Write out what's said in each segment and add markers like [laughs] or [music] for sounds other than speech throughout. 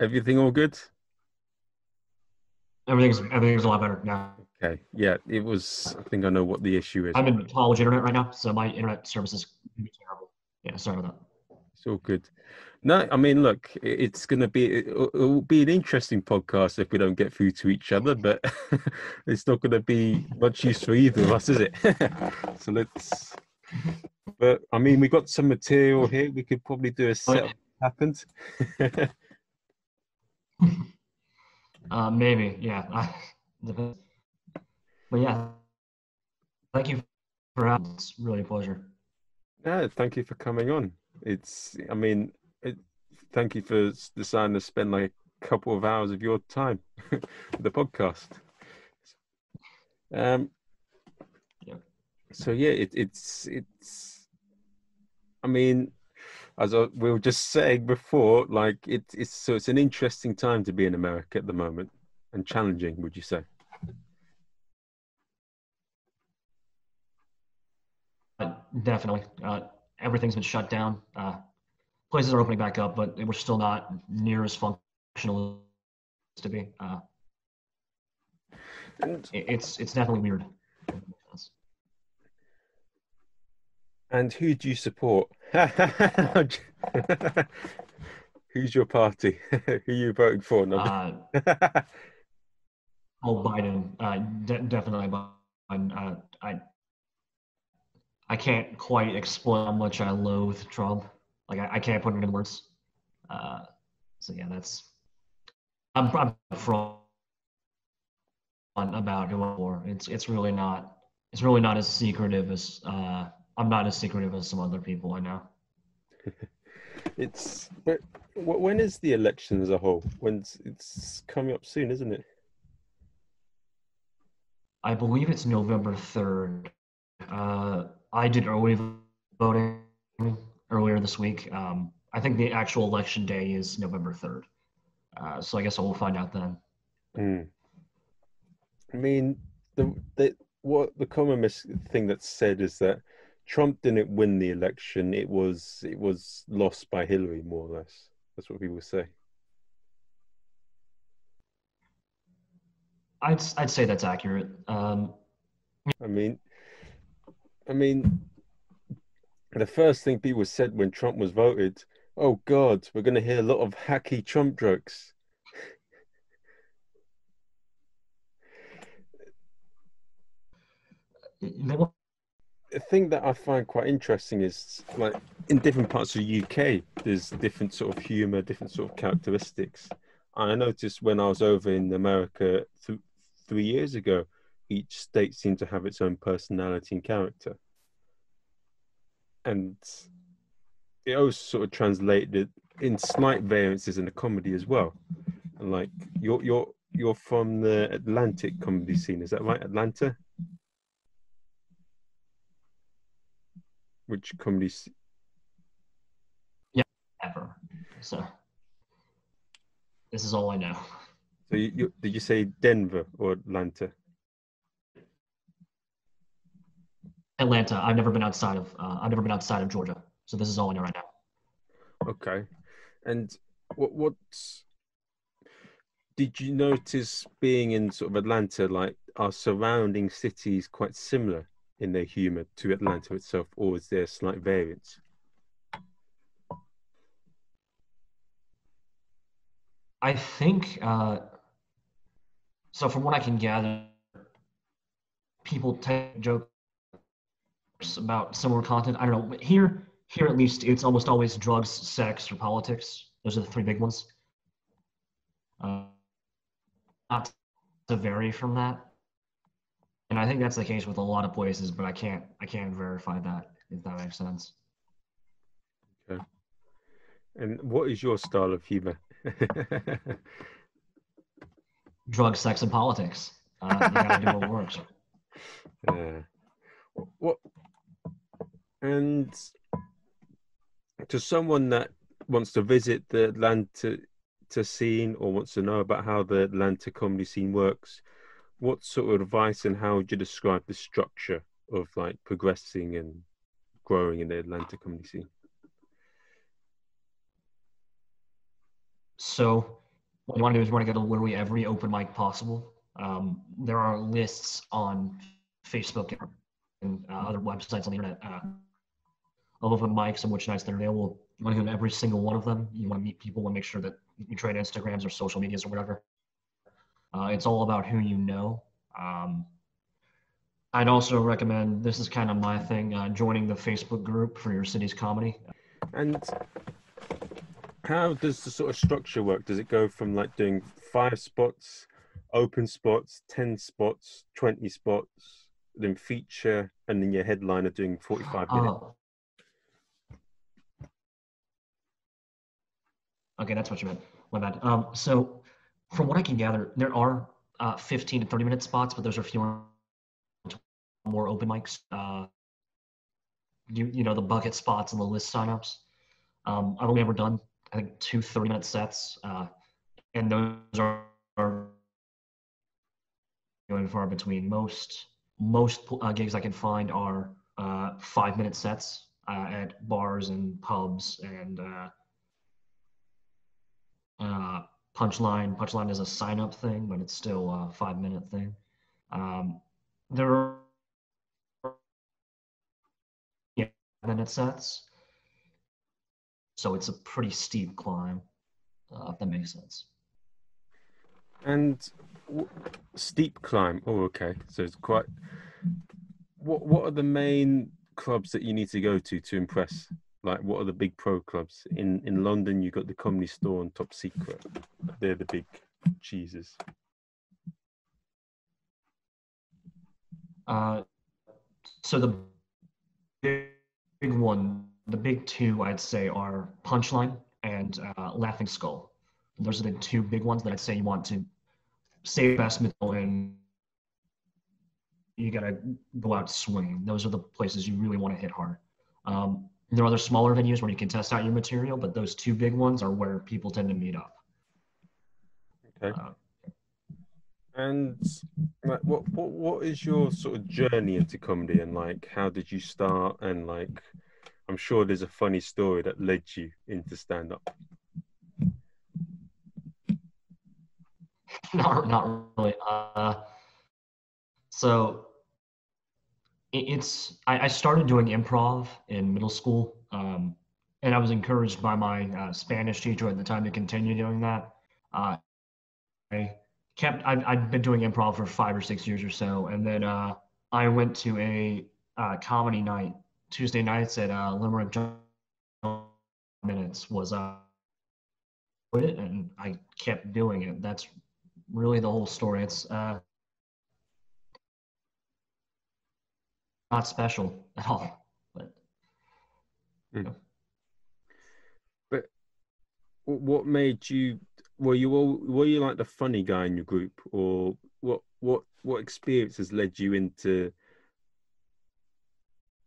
everything all good? Everything's everything's a lot better now. Okay, yeah, it was. I think I know what the issue is. I'm in college internet right now, so my internet service is terrible. Yeah, sorry about that. It's all good. No, I mean, look, it's going to be it will be an interesting podcast if we don't get through to each other, but [laughs] it's not going to be much use for either of us, is it? [laughs] so let's. But I mean, we got some material here. We could probably do a oh, set. Happened. [laughs] [laughs] uh, maybe, yeah. but yeah, thank you for having. It's really a pleasure. Yeah, thank you for coming on. It's, I mean, it, thank you for deciding to spend like a couple of hours of your time [laughs] the podcast. Um. Yeah. So yeah, it, it's it's. I mean, as I, we were just saying before, like it, it's so it's an interesting time to be in America at the moment, and challenging. Would you say? Uh, definitely. Uh, everything's been shut down. Uh, places are opening back up, but we're still not near as functional as to be. Uh, it's it's definitely weird. And who do you support? [laughs] Who's your party? [laughs] who are you voting for? No. Uh, [laughs] oh, Biden. Uh, de- definitely Biden. Uh, I I can't quite explain how much I loathe Trump. Like I, I can't put it in words. Uh, so yeah, that's I'm I'm from about who I'm for. It's it's really not it's really not as secretive as uh, I'm not as secretive as some other people I know. [laughs] it's but when is the election as a whole? When's it's coming up soon, isn't it? I believe it's November third. Uh, I did early voting earlier this week. Um, I think the actual election day is November 3rd. Uh, so I guess we'll find out then. Mm. I mean, the, the what the common mis- thing that's said is that Trump didn't win the election; it was it was lost by Hillary, more or less. That's what people say. I'd I'd say that's accurate. Um, I mean, I mean, the first thing people said when Trump was voted, "Oh God, we're going to hear a lot of hacky Trump jokes." the thing that I find quite interesting is like in different parts of the UK, there's different sort of humor, different sort of characteristics. I noticed when I was over in America th- three years ago, each state seemed to have its own personality and character. And it also sort of translated in slight variances in the comedy as well. And like you're you're you're from the Atlantic comedy scene, is that right? Atlanta? Which comedy? Yeah, ever. So this is all I know. So you, you, did you say Denver or Atlanta? Atlanta. I've never been outside of uh, I've never been outside of Georgia, so this is all I know right now. Okay, and what what did you notice being in sort of Atlanta? Like, are surrounding cities quite similar in their humour to Atlanta itself, or is there a slight variance? I think uh, so. From what I can gather, people take jokes about similar content. I don't know. Here, here at least, it's almost always drugs, sex, or politics. Those are the three big ones. Uh, not to vary from that, and I think that's the case with a lot of places, but I can't, I can't verify that if that makes sense. Okay. And what is your style of humor? [laughs] Drugs, sex, and politics. Uh, you gotta do what works. [laughs] Yeah. What and to someone that wants to visit the Atlanta to scene or wants to know about how the Atlanta comedy scene works, what sort of advice and how would you describe the structure of like progressing and growing in the Atlanta comedy scene? So what you want to do is you want to go to literally every open mic possible. Um, there are lists on Facebook and uh, other websites on the internet uh, of open mics and which nights they're available. You want to go to every single one of them. You want to meet people and make sure that you trade Instagrams or social medias or whatever. Uh, it's all about who you know. Um, I'd also recommend this is kind of my thing uh, joining the Facebook group for your city's comedy. And how does the sort of structure work? Does it go from like doing five spots, open spots, 10 spots, 20 spots, then feature, and then your headliner doing 45 minutes? Oh. Okay, that's what you meant. My bad. Um, so, from what I can gather, there are uh, 15 to 30 minute spots, but those are fewer, more open mics. Uh, you you know the bucket spots and the list signups. Um, I've only ever done I think two 30 minute sets, uh, and those are, are going far between. Most most uh, gigs I can find are uh, five minute sets uh, at bars and pubs and uh, uh, punchline. Punchline is a sign up thing, but it's still a five minute thing. Um, there are yeah, minute sets, so it's a pretty steep climb. Uh, if that makes sense. And w- steep climb. Oh, okay. So it's quite. What What are the main clubs that you need to go to to impress? Like, what are the big pro clubs in in London? You got the Comedy Store and Top Secret. They're the big cheeses. Uh, so the big, big one, the big two, I'd say, are Punchline and uh, Laughing Skull. Those are the two big ones that I'd say you want to save best middle and you gotta go out swinging. Those are the places you really want to hit hard. Um, there are other smaller venues where you can test out your material, but those two big ones are where people tend to meet up. Okay. Uh, And like, what what what is your sort of journey into comedy, and like, how did you start? And like, I'm sure there's a funny story that led you into stand up. [laughs] not not really. Uh, so it's I, I started doing improv in middle school, um, and I was encouraged by my uh, Spanish teacher at the time to continue doing that. Uh, I kept I've, been doing improv for five or six years or so, and then uh, I went to a uh, comedy night Tuesday nights at uh, Limerick Minutes was uh, it, and I kept doing it. That's really the whole story. It's uh, not special at all. But Wh- What made you? Were you all? Were you like the funny guy in your group, or what? What? What experiences led you into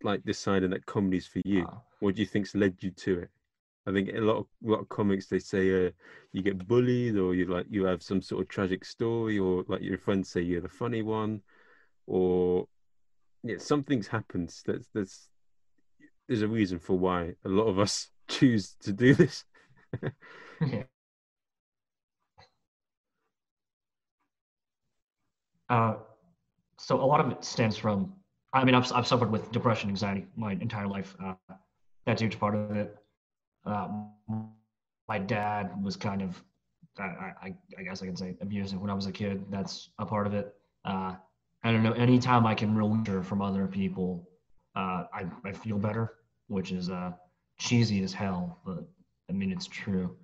like deciding that comedy's for you? uh, What do you think's led you to it? I think a lot of a lot of comics they say uh, you get bullied or you like you have some sort of tragic story or like your friends say you're the funny one or yeah something's happened that's that's there's a reason for why a lot of us [laughs] choose to do this. yeah. Uh, so a lot of it stems from. I mean, I've I've suffered with depression, anxiety my entire life. Uh, that's a huge part of it. Um, my dad was kind of, I, I, I guess I can say abusive when I was a kid. That's a part of it. Uh, I don't know. Anytime I can hear from other people, uh, I, I feel better, which is uh, cheesy as hell, but I mean it's true.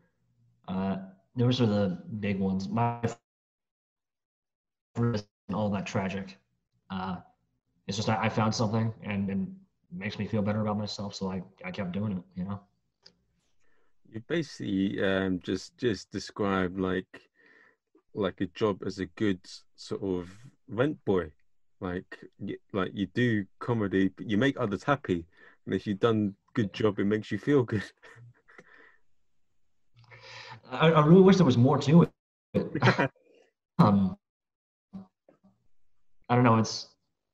Uh, those are the big ones. My all that tragic. Uh, it's just I, I found something and, and makes me feel better about myself, so I, I kept doing it. You know. You basically um, just just described like like a job as a good sort of rent boy. Like y- like you do comedy, but you make others happy, and if you've done good job, it makes you feel good. [laughs] I, I really wish there was more to it. [laughs] um, I don't know. It's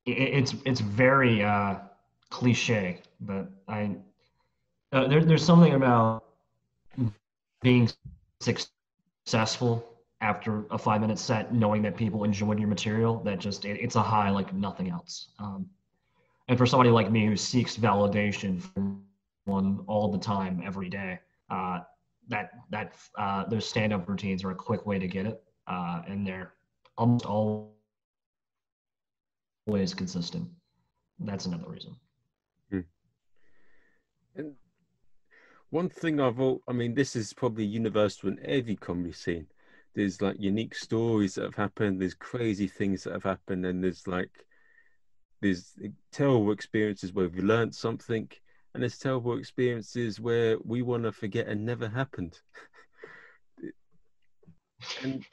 it, it's it's very uh, cliche, but I uh, there, there's something about being successful after a five minute set, knowing that people enjoyed your material, that just it, it's a high like nothing else. Um, and for somebody like me who seeks validation from one all the time, every day, uh, that that uh, those stand up routines are a quick way to get it, uh, and they're almost always consistent. That's another reason. And one thing I've, al- I mean, this is probably universal in every comedy scene. There's like unique stories that have happened. There's crazy things that have happened, and there's like there's terrible experiences where we've learned something, and there's terrible experiences where we want to forget and never happened. [laughs] and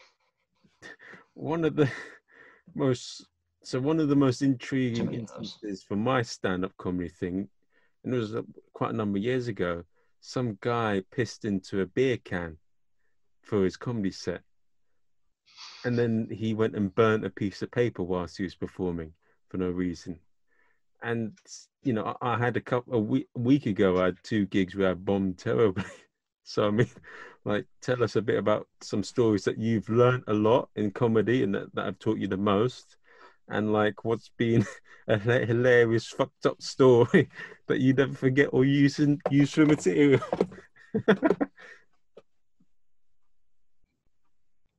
one of the [laughs] most so one of the most intriguing many of those. instances for my stand-up comedy thing and it was uh, quite a number of years ago some guy pissed into a beer can for his comedy set and then he went and burnt a piece of paper whilst he was performing for no reason. And you know i, I had a couple a week, a week ago i had two gigs where i bombed terribly. [laughs] So i mean like tell us a bit about some stories that you've learned a lot in comedy and that, that have taught you the most. And like what's been [laughs] a hilarious fucked up story [laughs] that you never forget or use in use for material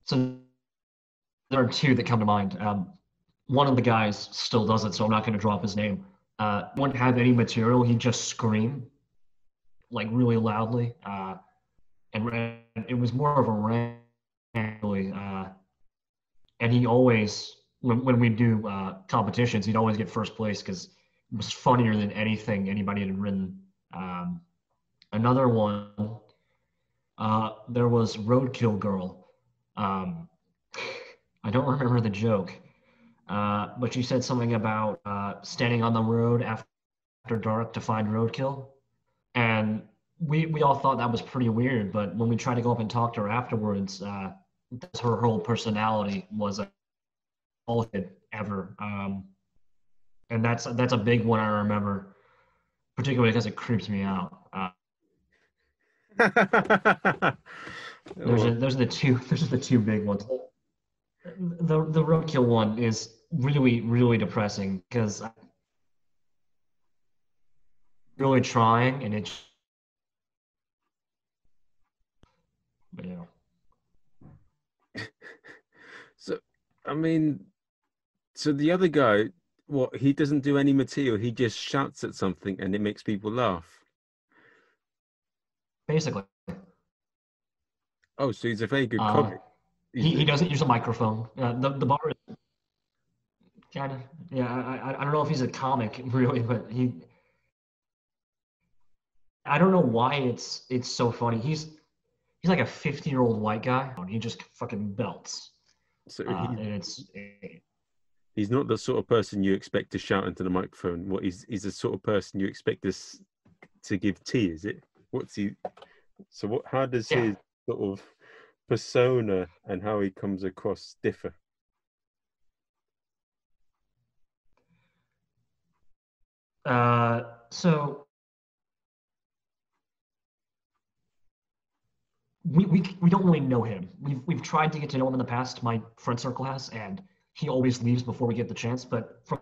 So there are two that come to mind. Um, one of the guys still does it, so I'm not going to drop his name. Uh, wouldn't have any material. He'd just scream like really loudly. Uh, and ra- it was more of a rant. Uh, and he always, when, when we do uh, competitions, he'd always get first place because it was funnier than anything anybody had written. Um, another one, uh, there was Roadkill Girl. Um, I don't remember the joke, uh, but she said something about uh, standing on the road after dark to find roadkill, and we we all thought that was pretty weird. But when we tried to go up and talk to her afterwards, uh, that's her whole personality was all it ever, um, and that's that's a big one I remember, particularly because it creeps me out. Uh, [laughs] those, are, those are the two. [laughs] Those are the two big ones. The the roadkill one is really really depressing because I'm really trying and it's. But yeah. [laughs] so i mean so the other guy what he doesn't do any material he just shouts at something and it makes people laugh Basically, oh so he's a very good Uh, comic he, he doesn't use a microphone. Uh, the the bar is kind of yeah. I, I I don't know if he's a comic [laughs] really, but he. I don't know why it's it's so funny. He's he's like a 50 year old white guy. And He just fucking belts, so uh, he, and it's eh, he's not the sort of person you expect to shout into the microphone what he's he's the sort of person you expect this to give tea is it what's he so what how does Yeah. his sort of persona and how he comes across differ Uh, so we, we we don't really know him. We've we've tried to get to know him in the past. My friend circle has, and he always leaves before we get the chance. But from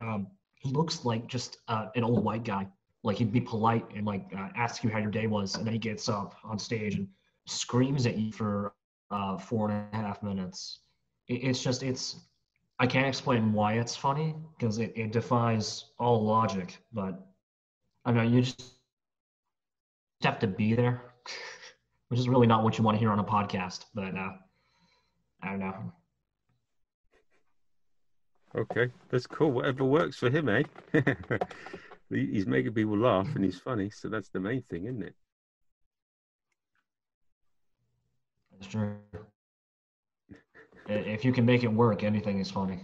um, he looks like just uh, an old white guy. Like he'd be polite and like uh, ask you how your day was, and then he gets up on stage and screams at you for uh, four and a half minutes. It, it's just it's I can't explain why it's funny because it, it defies all logic, but I know you just have to be there, [laughs] which is really not what you want to hear on a podcast. But uh, I don't know. okay that's cool whatever works for him eh [laughs] he's making people laugh and he's funny so that's the main thing isn't it It's true. If you can make it work, anything is funny.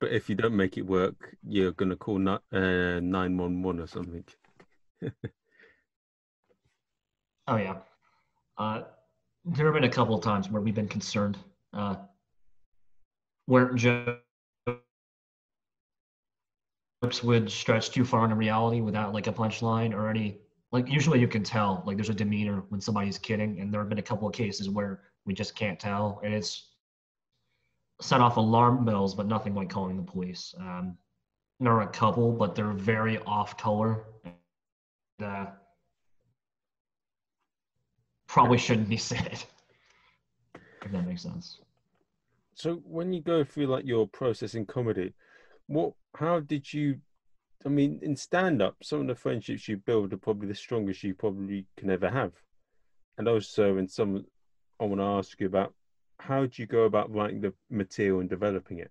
but if you don't make it work you're gonna call uh, 911 or something [laughs] Oh yeah. Uh, there have been a couple of times where we've been concerned, uh, where would stretch too far into reality without like a punchline or any like usually you can tell like there's a demeanor when somebody's kidding and there have been a couple of cases where we just can't tell and it's set off alarm bells but nothing like calling the police. Um, there are a couple but they're very off color and, uh, probably shouldn't be [laughs] said if that makes sense. So when you go through like your process in comedy, what how did you I mean in stand up, some of the friendships you build are probably the strongest you probably can ever have. And also in some I want to ask you about how do you go about writing the material and developing it?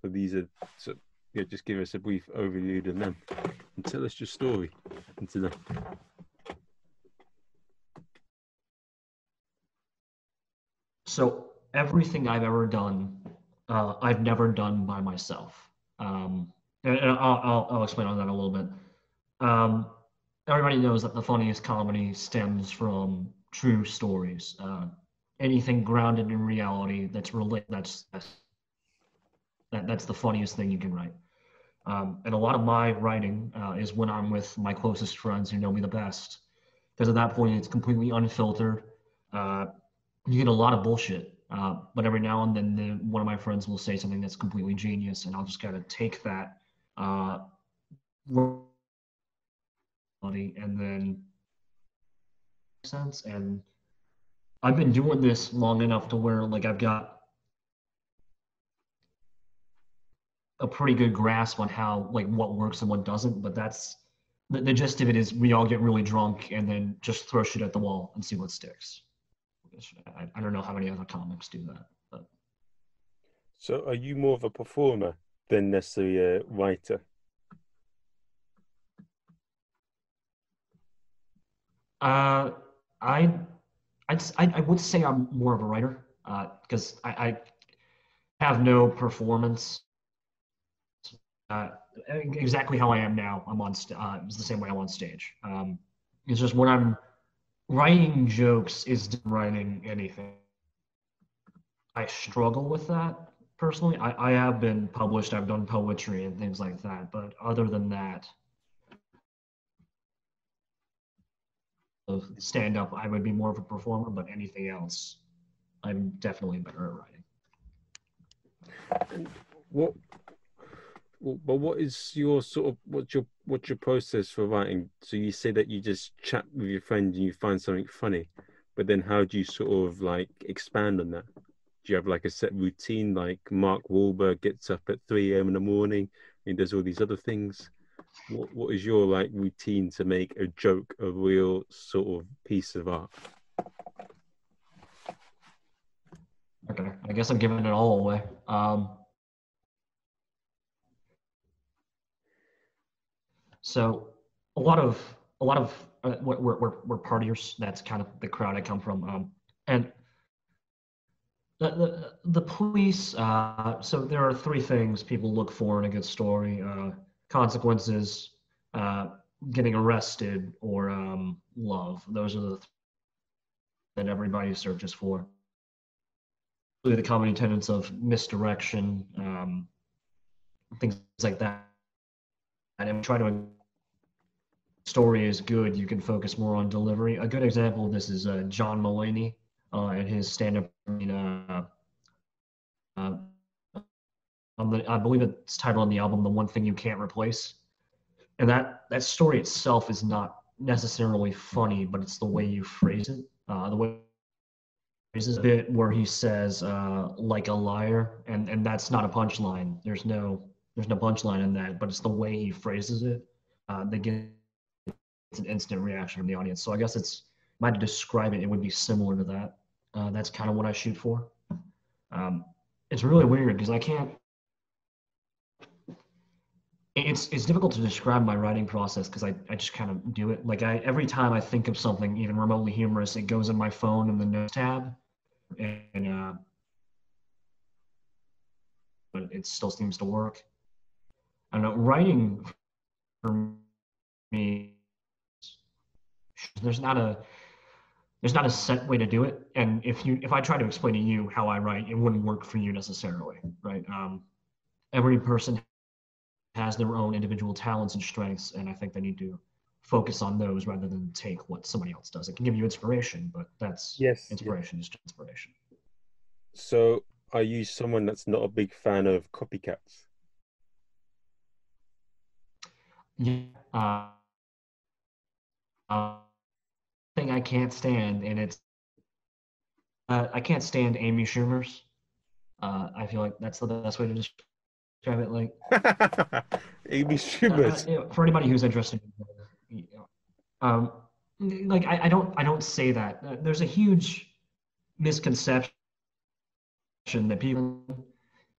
So these are so yeah, just give us a brief overview of them and tell us your story into them. So everything I've ever done, uh, I've never done by myself. Um, and, I'll, I'll, I'll explain on that a little bit. Um, everybody knows that the funniest comedy stems from true stories. Uh, anything grounded in reality that's relate that's, that's that, that's the funniest thing you can write. Um, and a lot of my writing uh, is when I'm with my closest friends who know me the best, because at that point it's completely unfiltered. Uh, you get a lot of bullshit. Uh, but every now and then, the, one of my friends will say something that's completely genius, and I'll just kind of take that uh, and then sense. And I've been doing this long enough to where like I've got a pretty good grasp on how like what works and what doesn't. But that's the, the gist of it is we all get really drunk and then just throw shit at the wall and see what sticks. I, I don't know how many other comics do that, but So are you more of a performer than necessarily a writer? uh, I, I'd, I I would say I'm more of a writer because I, I have no performance. Uh, exactly how I am now. I'm on. St- uh, it's the same way I'm on stage. Um, it's just when I'm writing jokes is writing anything. I struggle with that personally. I, I have been published. I've done poetry and things like that. But other than that, stand up, I would be more of a performer. But anything else, I'm definitely better at writing. What well, but what is your sort of what's your what's your process for writing? So you say that you just chat with your friend and you find something funny, but then how do you sort of like expand on that? Do you have like a set routine like Mark Wahlberg gets up at 3 a.m. in the morning and does all these other things? What what is your like routine to make a joke a real sort of piece of art? Okay, I guess I'm giving it all away. Um, so a lot of a lot of uh, we're, we're, we're partiers. That's kind of the crowd I come from. Um, and the, the the police. Uh, so there are three things people look for in a good story: uh, consequences, uh, getting arrested, or um, love. Those are the th- that everybody searches for the common tenets of misdirection, um, things like that. And we try to story is good, you can focus more on delivery. A good example of this is uh, John Mulaney uh, and his stand-up. Uh, uh, on the, I believe it's titled on the album "The One Thing You Can't Replace," and that that story itself is not necessarily funny, but it's the way you phrase it, uh, the way there's a bit where he says uh, like a liar and and that's not a punchline there's no there's no punchline in that but it's the way he phrases it uh, that gets an instant reaction from the audience. So i guess it's to describe it it would be similar to that. Uh, that's kind of what i shoot for. Um, it's really weird because i can't it's it's difficult to describe my writing process because I, I just kind of do it. Like I every time I think of something even remotely humorous it goes in my phone in the notes tab and uh, but it still seems to work. I don't know writing for me there's not a there's not a set way to do it and if you if I try to explain to you how I write it wouldn't work for you necessarily right um, every person has their own individual talents and strengths and I think they need to focus on those rather than take what somebody else does. It can give you inspiration, but that's Yes. inspiration is just inspiration. So, are you someone that's not a big fan of copycats? Yeah. Uh, uh, thing I can't stand, and it's uh, I can't stand Amy Schumer's. Uh, I feel like that's the best way to describe it. Like [laughs] Amy uh, Schumer's. you know, for anybody who's interested, you know, um, like I, I don't I don't say that. Uh, there's a huge misconception that people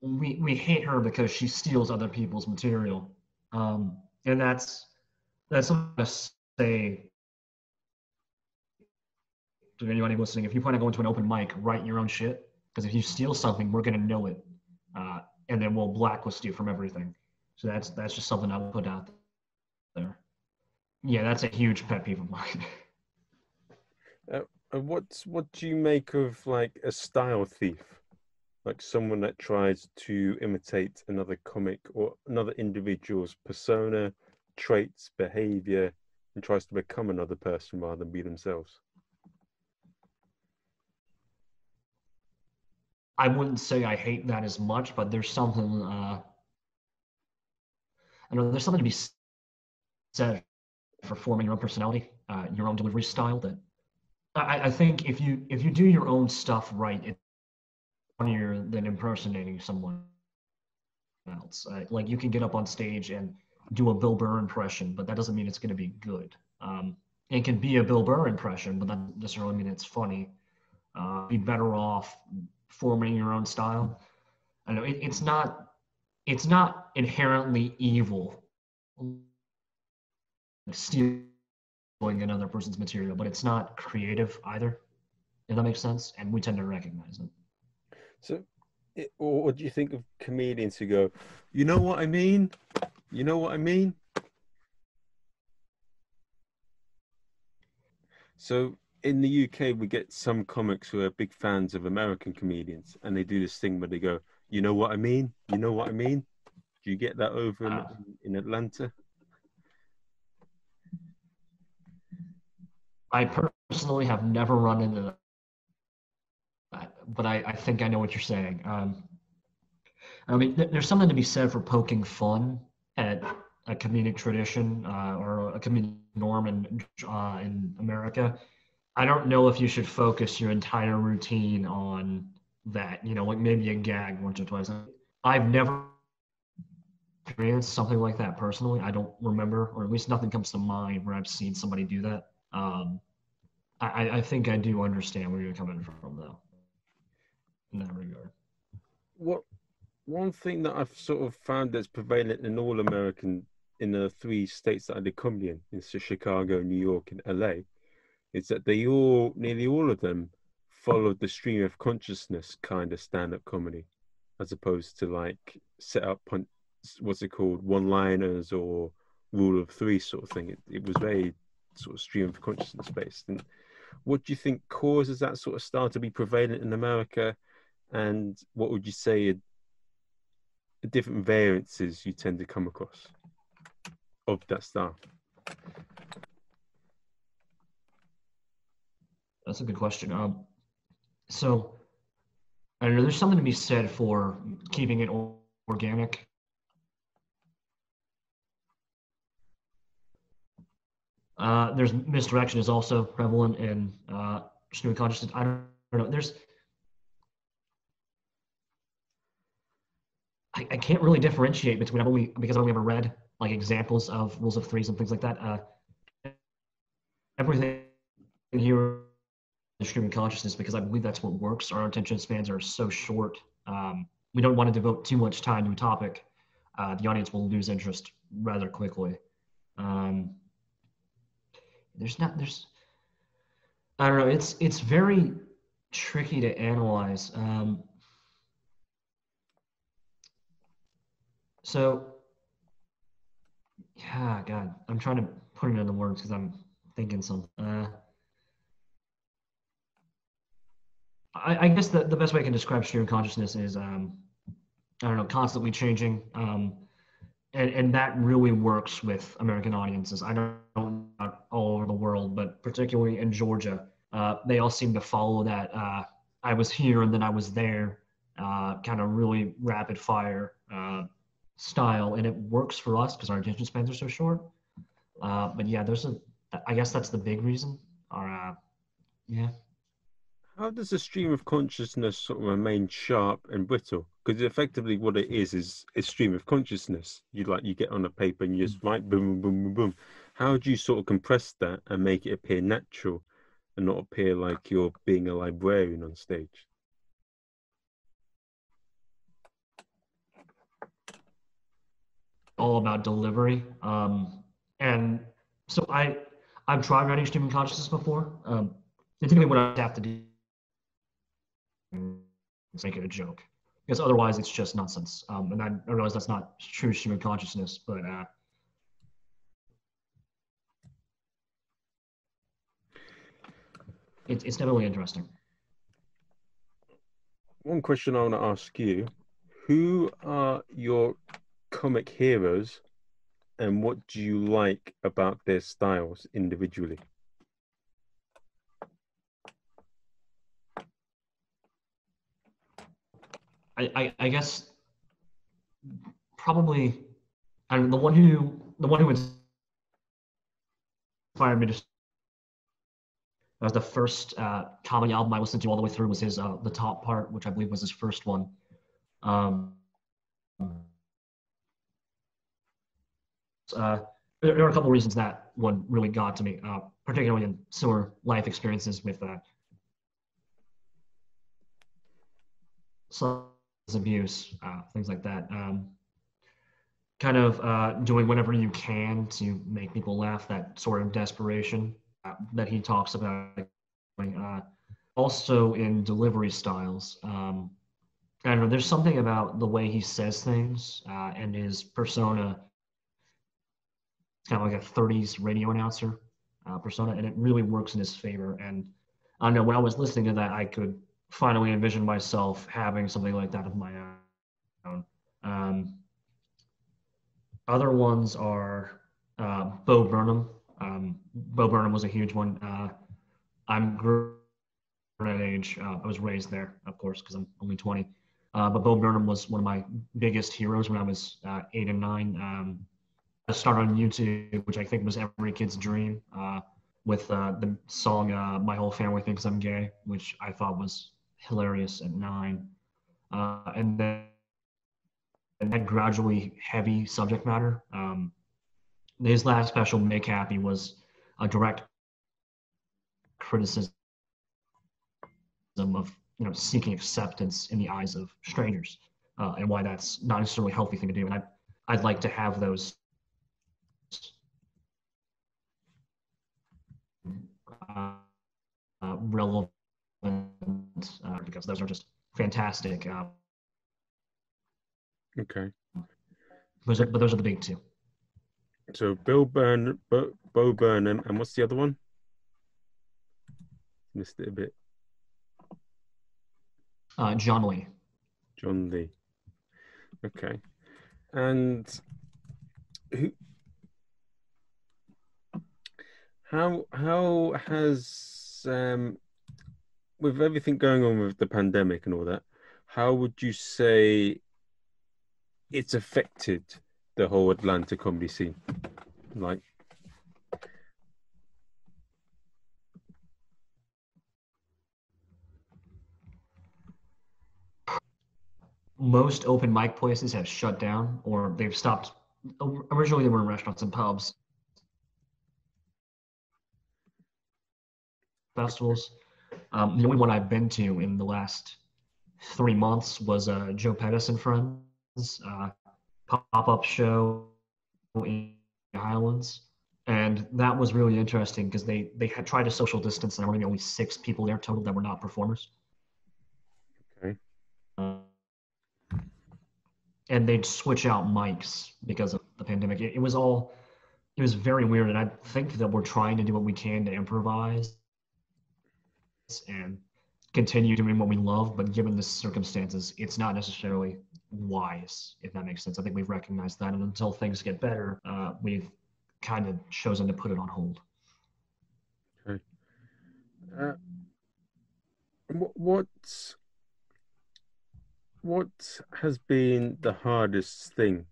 we we hate her because she steals other people's material, um, and that's that's something to say to anybody listening. If you plan on going to go into an open mic, write your own shit because if you steal something, we're gonna know it, uh, and then we'll blacklist you from everything. So that's that's just something I will put out there. Yeah, that's a huge pet peeve of mine. [laughs] And what's what do you make of like a style thief? Like someone that tries to imitate another comic or another individual's persona, traits, behavior, and tries to become another person rather than be themselves. I wouldn't say I hate that as much, but there's something. Uh, I know there's something to be said for forming your own personality, uh, your own delivery style. That I, I think if you if you do your own stuff right, it's funnier than impersonating someone else. Uh, like you can get up on stage and do a Bill Burr impression, but that doesn't mean it's going to be good. Um, it can be a Bill Burr impression, but that doesn't necessarily mean it's funny. Uh, be better off forming your own style. I know it, it's not it's not inherently evil stealing another person's material, but it's not creative either. If that makes sense, and we tend to recognize it. So, it, what do you think of comedians who go, you know what I mean? You know what I mean? So, in the UK, we get some comics who are big fans of American comedians, and they do this thing where they go, you know what I mean? You know what I mean? Do you get that over in, Ah. in Atlanta? I personally have never run into that, but I, I think I know what you're saying. Um, I mean, th- there's something to be said for poking fun at a comedic tradition uh, or a comedic norm in uh, in America. I don't know if you should focus your entire routine on that. You know, like maybe a gag once or twice. I've never experienced something like that personally. I don't remember, or at least nothing comes to mind where I've seen somebody do that. Um, I, I think I do understand where you're coming from, though, in that regard. What one thing that I've sort of found that's prevalent in all American in the three states that I did comedy in, in Chicago, New York, and LA, is that they all, nearly all of them, followed the stream of consciousness kind of stand-up comedy, as opposed to like set up pun- what's it called, one-liners or rule of three sort of thing. It, it was very sort of stream of consciousness based. And what do you think causes that sort of style to be prevalent in America? And what would you say are different variances you tend to come across of that style? That's a good question. Um, so, I know. There's something to be said for keeping it organic. Uh, there's misdirection is also prevalent in uh, consciousness. I don't, I don't know. There's I, I can't really differentiate between I've only because I've only ever read like examples of rules of threes and things like that. Uh, everything here is streaming consciousness because I believe that's what works. Our attention spans are so short. Um, we don't want to devote too much time to a topic. Uh, the audience will lose interest rather quickly. Um, there's not there's I don't know. It's it's very tricky to analyze. Um, so yeah, God, I'm trying to put it into words because I'm thinking something. Uh, I, I guess the, the best way I can describe stream consciousness is um, I don't know, constantly changing. Um, and, and that really works with American audiences. I don't know about all over the world, but particularly in Georgia, uh, they all seem to follow that. Uh, I was here and then I was there, uh, kind of really rapid fire uh, style, and it works for us because our attention spans are so short. Uh, but yeah, there's a. I guess that's the big reason. Or uh, yeah. How does the stream of consciousness sort of remain sharp and brittle? Because effectively, what it is is a stream of consciousness. You like you get on a paper and you just write boom, boom, boom, boom, boom. How do you sort of compress that and make it appear natural, and not appear like you're being a librarian on stage? All about delivery. Um, and so I, I've tried writing stream of consciousness before. Um, typically, what I have to do make it a joke, because otherwise it's just nonsense. Um, and I, I realize that's not true of consciousness, but uh, it, it's definitely interesting. One question I want to ask you: Who are your comic heroes, and what do you like about their styles individually? I, I, I guess probably mean, the one who the one who inspired me to that was the first uh, comedy album I listened to all the way through was his uh, the top part, which I believe was his first one. Um, uh, there, there are a couple of reasons that one really got to me, uh, particularly in similar life experiences with uh, substance abuse, uh, things like that. Um, kind of uh, doing whatever you can to make people laugh, that sort of desperation uh, that he talks about. Uh, also in delivery styles. Um, I don't know, there's something about the way he says things uh, and his persona. It's kind of like a 30s radio announcer uh, persona, and it really works in his favor. And I don't know, when I was listening to that, I could finally envision myself having something like that of my own. Um, other ones are uh, Bo Burnham. Um, Bo Burnham was a huge one. Uh, I'm at age. Uh, I was raised there, of course, because I'm only 20. Uh, but Bo Burnham was one of my biggest heroes when I was uh, eight and nine. Um, I started on YouTube, which I think was every kid's dream, uh, with the song "My Whole Family Thinks I'm Gay," which I thought was hilarious at nine. and then and that gradually heavy subject matter. Um, his last special, Make Happy, was a direct criticism of you know seeking acceptance in the eyes of strangers, uh, and why that's not necessarily a healthy thing to do. And I'd I'd like to have those. Uh, uh, relevant uh, because those are just fantastic. Uh, okay. Those are, but those are the big two. So Bill Burn, Bo, Bo Burnham, and what's the other one? Missed it a bit. Uh, John Lee. John Lee. Okay. And who? How how has um, with everything going on with the pandemic and all that, how would you say it's affected the whole Atlanta comedy scene? Like, most open mic places have shut down or they've stopped. Originally, they were in restaurants and pubs, festivals. Um, the only one I've been to in the last three months was uh, Joe Pettis and Friends uh, pop-up show in Highlands, and that was really interesting because they they had tried to social distance, and there were only six people there total that were not performers. Okay. Uh, and they'd switch out mics because of the pandemic. It, it, was all, it was very weird. And I think that we're trying to do what we can to improvise. And continue doing what we love, but given the circumstances, it's not necessarily wise, if that makes sense. I think we've recognized that, and until things get better, uh, we've kind of chosen to put it on hold. Okay. Uh, what what has been the hardest thing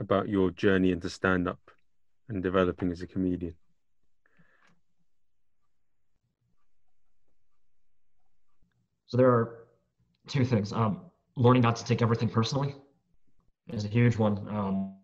about your journey into stand up and developing as a comedian? So there are two things. Um, learning not to take everything personally is a huge one. Um,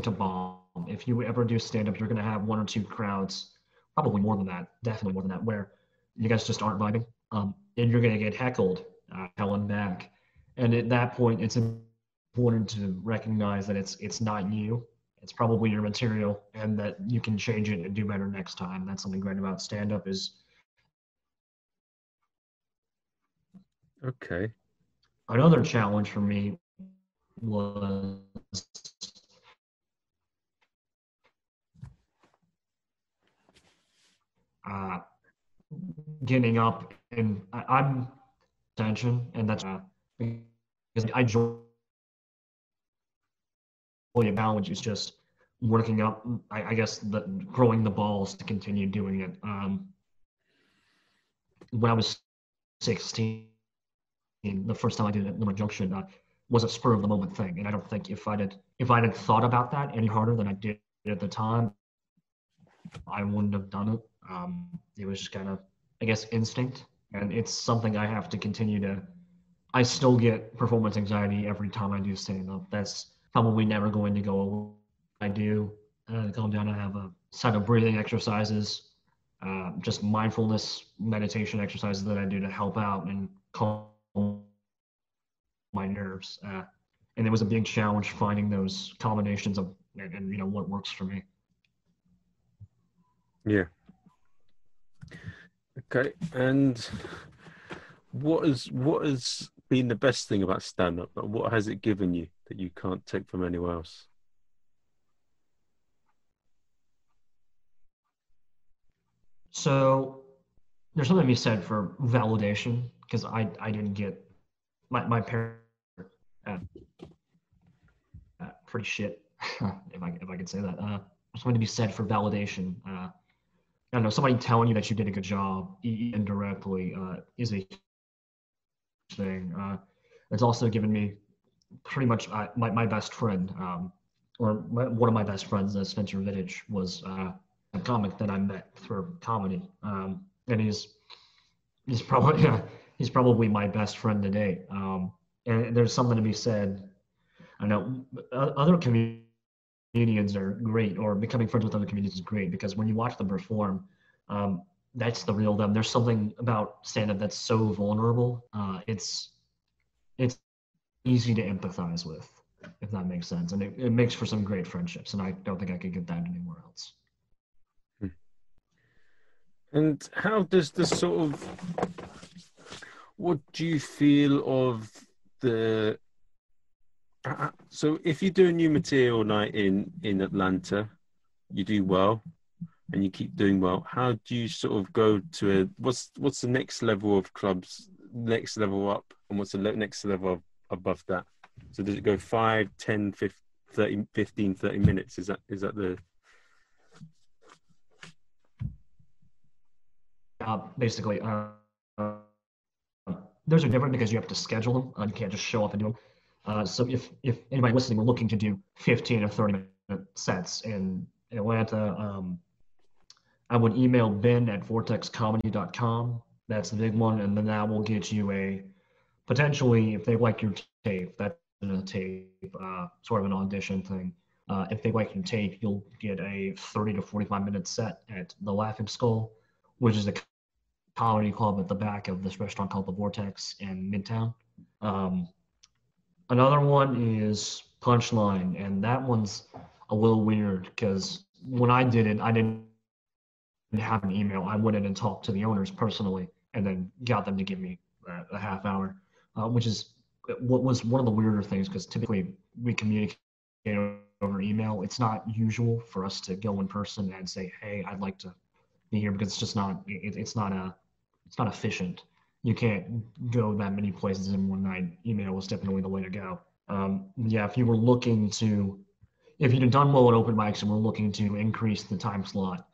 to bomb. If you ever do stand up, you're going to have one or two crowds, probably more than that, definitely more than that, where you guys just aren't vibing. Um, and you're going to get heckled, uh, held back. And at that point, it's important to recognize that it's it's not you. It's probably your material, and that you can change it and do better next time. That's something great about stand up is Okay. Another challenge for me was uh, getting up and I, am attention and that's uh, because I enjoy about which is just working up I, I, guess the growing the balls to continue doing it um, when I was 16 the first time I did it, at Limerick Junction, uh, was a spur of the moment thing. And I don't think if I did if I had thought about that any harder than I did at the time, I wouldn't have done it. Um, it was just kind of, I guess, instinct, and it's something I have to continue to. I still get performance anxiety every time I do stand up. That's probably never going to go away. I do uh, calm down. I have a set of breathing exercises, uh, just mindfulness meditation exercises that I do to help out and calm my nerves. Uh, and it was a big challenge finding those combinations of and, and, you know what works for me. Yeah. Okay, and what is what has been the best thing about stand up? What has it given you that you can't take from anywhere else? So there's something to be said for validation because I I didn't get my my parents uh, uh, pretty shit [laughs] if I if I could say that. Uh, something to be said for validation. Uh, I don't know somebody telling you that you did a good job indirectly uh, is a thing. Uh, it's also given me pretty much uh, my my best friend um, or my, one of my best friends, uh, Spencer Vittich, was a comic that I met through comedy, um, and he's he's probably [laughs] yeah, he's probably my best friend today. Um, and there's something to be said. I know other comedians are great, or becoming friends with other comedians is great because when you watch them perform, um, that's the real them. There's something about stand-up that's so vulnerable. Uh, it's it's easy to empathize with, if that makes sense, and it, it makes for some great friendships. And I don't think I could get that anywhere else. And how does this sort of what do you feel of the so if you do a new material night in in Atlanta, you do well, and you keep doing well. How do you sort of go to a what's what's the next level of clubs, next level up, and what's the next level above that? So does it go 5, 10, 15, 30, 15, 30 minutes? Is that is that the uh, basically uh, those are different because you have to schedule them. You can't just show up and do them. Uh, so if if anybody listening were looking to do 15 or 30 minute sets in Atlanta, um, I would email Ben at vortexcomedy.com. That's the big one, and then that will get you a potentially if they like your tape. That's a tape, uh, sort of an audition thing. Uh, if they like your tape, you'll get a 30 to 45 minute set at the Laughing Skull, which is a comedy club at the back of this restaurant called the Vortex in Midtown. Um, another one is Punchline, and that one's a little weird because when I did it, I didn't have an email. I went in and talked to the owners personally, and then got them to give me a, half hour, uh, which is what was one of the weirder things because typically we communicate over email. It's not usual for us to go in person and say, "Hey, I'd like to be here because it's just not it, it's not a it's not efficient. You can't go that many places in one night. Email was definitely the way to go. Um, yeah, if you were looking to, if you'd done well at open mics and were looking to increase the time slot,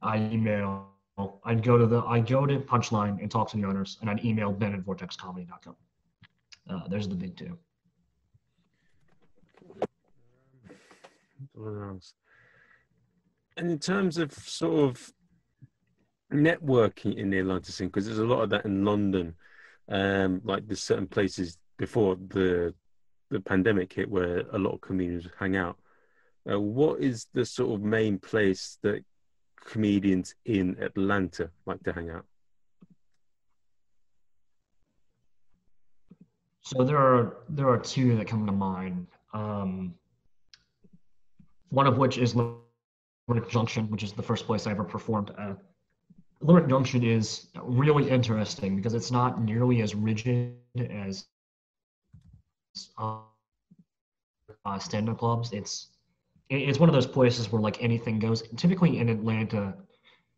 I email. I'd go to the I'd go to Punchline and talk to the owners, and I'd email Ben at VortexComedy.com. Uh, there's the big two. And in terms of sort of networking in the Atlanta scene, because there's a lot of that in London, um, like there's certain places before the the pandemic hit where a lot of comedians hang out. Uh, what is the sort of main place that comedians in Atlanta like to hang out? So there are there are two that come to mind. Um, one of which is Limerick Junction, which is the first place I ever performed at. Limerick Junction is really interesting because it's not nearly as rigid as uh, stand-up clubs. It's it's one of those places where like anything goes. Typically in Atlanta,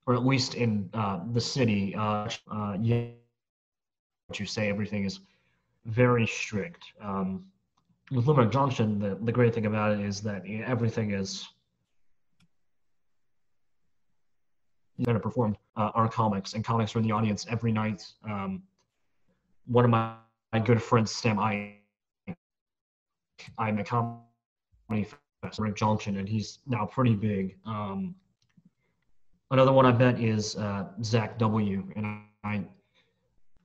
or at least in uh, the city, uh, uh, yeah, what you say, everything is very strict. Um, with Limerick Junction, the, the great thing about it is that everything is going to perform uh, our comics, and comics are in the audience every night. Um, one of my, my good friends, Sam I, I'm a comedy at Junction, and he's now pretty big. Um, another one I bet is uh, Zach W, and I,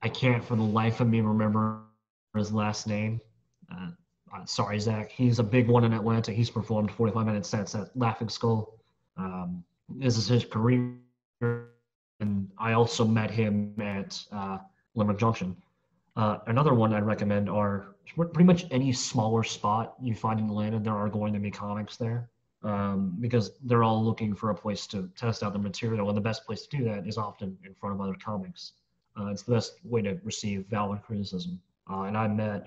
I can't for the life of me remember his last name. Uh, uh, sorry, Zach. He's a big one in Atlanta. He's performed 45 minute sets at Laughing Skull. Um, this is his career. And I also met him at uh, Limerick Junction. Uh, another one I'd recommend are pretty much any smaller spot you find in Atlanta, there are going to be comics there um, because they're all looking for a place to test out the material. And the best place to do that is often in front of other comics. Uh, it's the best way to receive valid criticism. Uh, and I met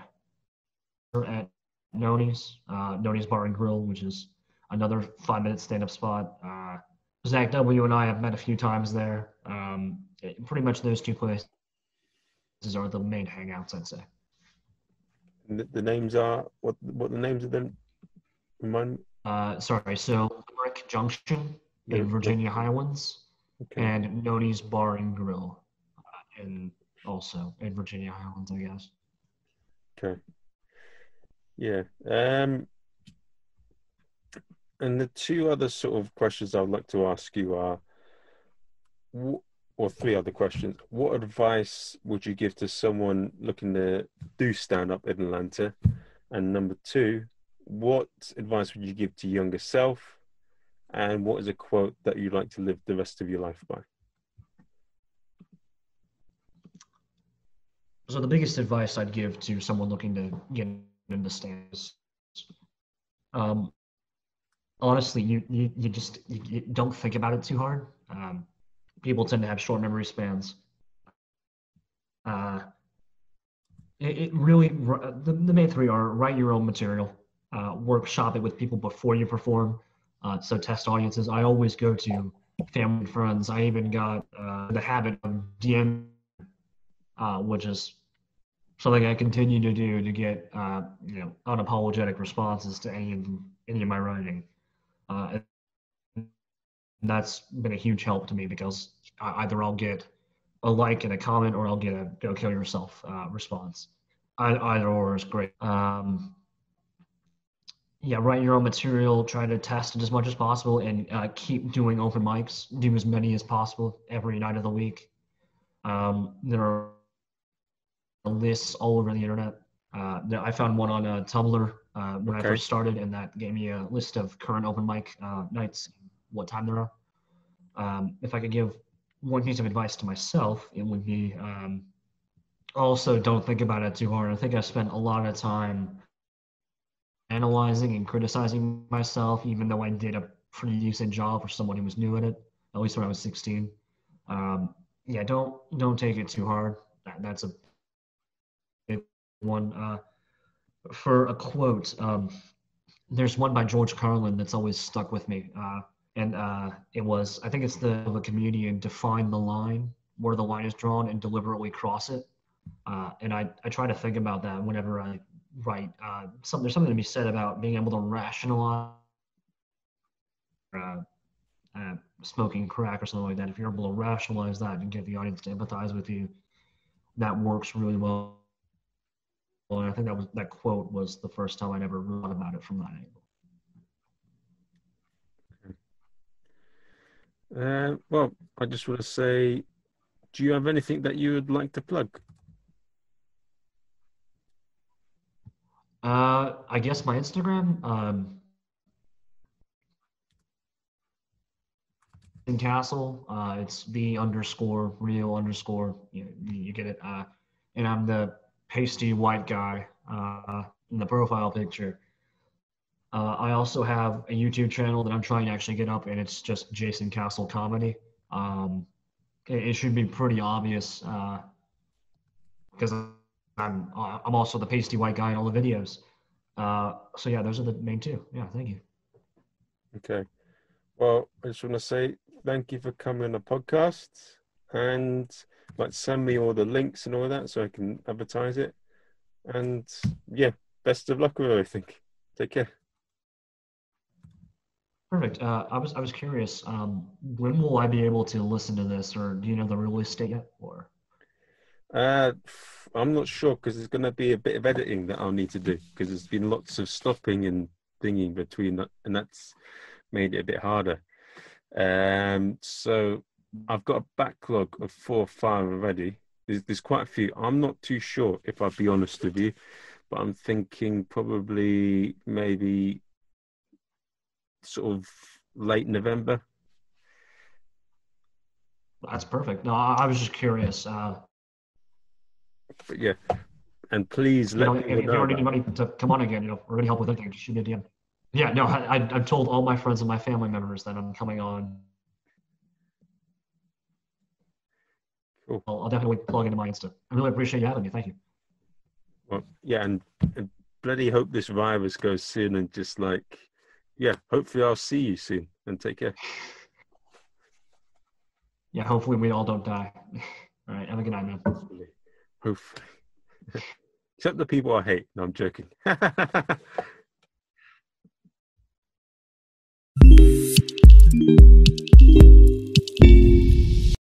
at Noni's, uh, Noni's Bar and Grill, which is another five minute stand up spot. Zach W. and I have met a few times there. Um, it, pretty much those two places are the main hangouts, I'd say. The, the names are what? What the names of them? Remind. Uh, sorry, so Limerick Junction in Virginia Highlands, okay. and Noni's Bar and Grill, uh, in also in Virginia Highlands, I guess. Okay. Yeah. Um, and the two other sort of questions I would like to ask you are, or three other questions. What advice would you give to someone looking to do stand up in Atlanta? And number two, what advice would you give to younger self? And what is a quote that you'd like to live the rest of your life by? So the biggest advice I'd give to someone looking to get into stands, um, honestly, you, you, you just you, you don't think about it too hard. Um, people tend to have short memory spans. Uh, it, it really, the, the main three are write your own material, uh, workshop it with people before you perform. Uh, so test audiences. I always go to family and friends. I even got uh, the habit of DM, uh, which is something I continue to do to get uh, you know unapologetic responses to any any of my writing. Uh, that's been a huge help to me because either I'll get a like and a comment or I'll get a go kill yourself uh, response. either or is great. Um, yeah, write your own material, try to test it as much as possible, and uh, keep doing open mics. Do as many as possible every night of the week. Um, there are lists all over the internet. Uh, I found one on uh, Tumblr uh, when okay. I first started, and that gave me a list of current open mic uh, nights, what time there are. Um, if I could give one piece of advice to myself, it would be um, also don't think about it too hard. I think I spent a lot of time analyzing and criticizing myself, even though I did a pretty decent job for someone who was new at it, at least when I was 16. Um, yeah, don't don't take it too hard. That, that's a big one. Uh, for a quote, um, there's one by George Carlin that's always stuck with me. Uh, and uh, it was I think it's the a comedian define the line where the line is drawn and deliberately cross it. Uh, and I, I try to think about that whenever I write. Uh, some, there's something to be said about being able to rationalize uh, uh, smoking crack or something like that. If you're able to rationalize that and get the audience to empathize with you, that works really well. And I think that was that quote was the first time I ever thought about it from that angle. Uh, well, I just want to say, do you have anything that you would like to plug? Uh, I guess my Instagram, um, in Castle, uh, it's the underscore real underscore. You, you get it. Uh, and I'm the pasty white guy uh, in the profile picture. Uh, I also have a YouTube channel that I'm trying to actually get up, and it's just Jason Castle comedy. Um, it, it should be pretty obvious because uh, I'm I'm also the pasty white guy in all the videos. Uh, so yeah, those are the main two. Yeah, thank you. Okay. Well, I just want to say thank you for coming on the podcast and like send me all the links and all that so I can advertise it. And yeah, best of luck with everything. Take care. Perfect. Uh, I was I was curious. Um, when will I be able to listen to this, or do you know the release date yet? Or uh, I'm not sure because there's going to be a bit of editing that I'll need to do because there's been lots of stopping and thinking between that, and that's made it a bit harder. Um, so I've got a backlog of four or five already. There's, there's quite a few. I'm not too sure if I'll be honest with you, but I'm thinking probably maybe sort of late November. That's perfect. No, I was just curious. Uh, but yeah, and please let you know, if, if you ever need anybody to come on again, you know, or any help with anything, just shoot me a DM. Yeah, no, I, I've told all my friends and my family members that I'm coming on. Cool. I'll, I'll definitely plug into my Insta. I really appreciate you having me. Thank you. Well, yeah, and, and bloody hope this virus goes soon and just like, yeah, hopefully I'll see you soon and take care. Yeah, hopefully we all don't die. [laughs] all right, have a good night, man. Hopefully. [laughs] Except the people I hate. No, I'm joking. [laughs]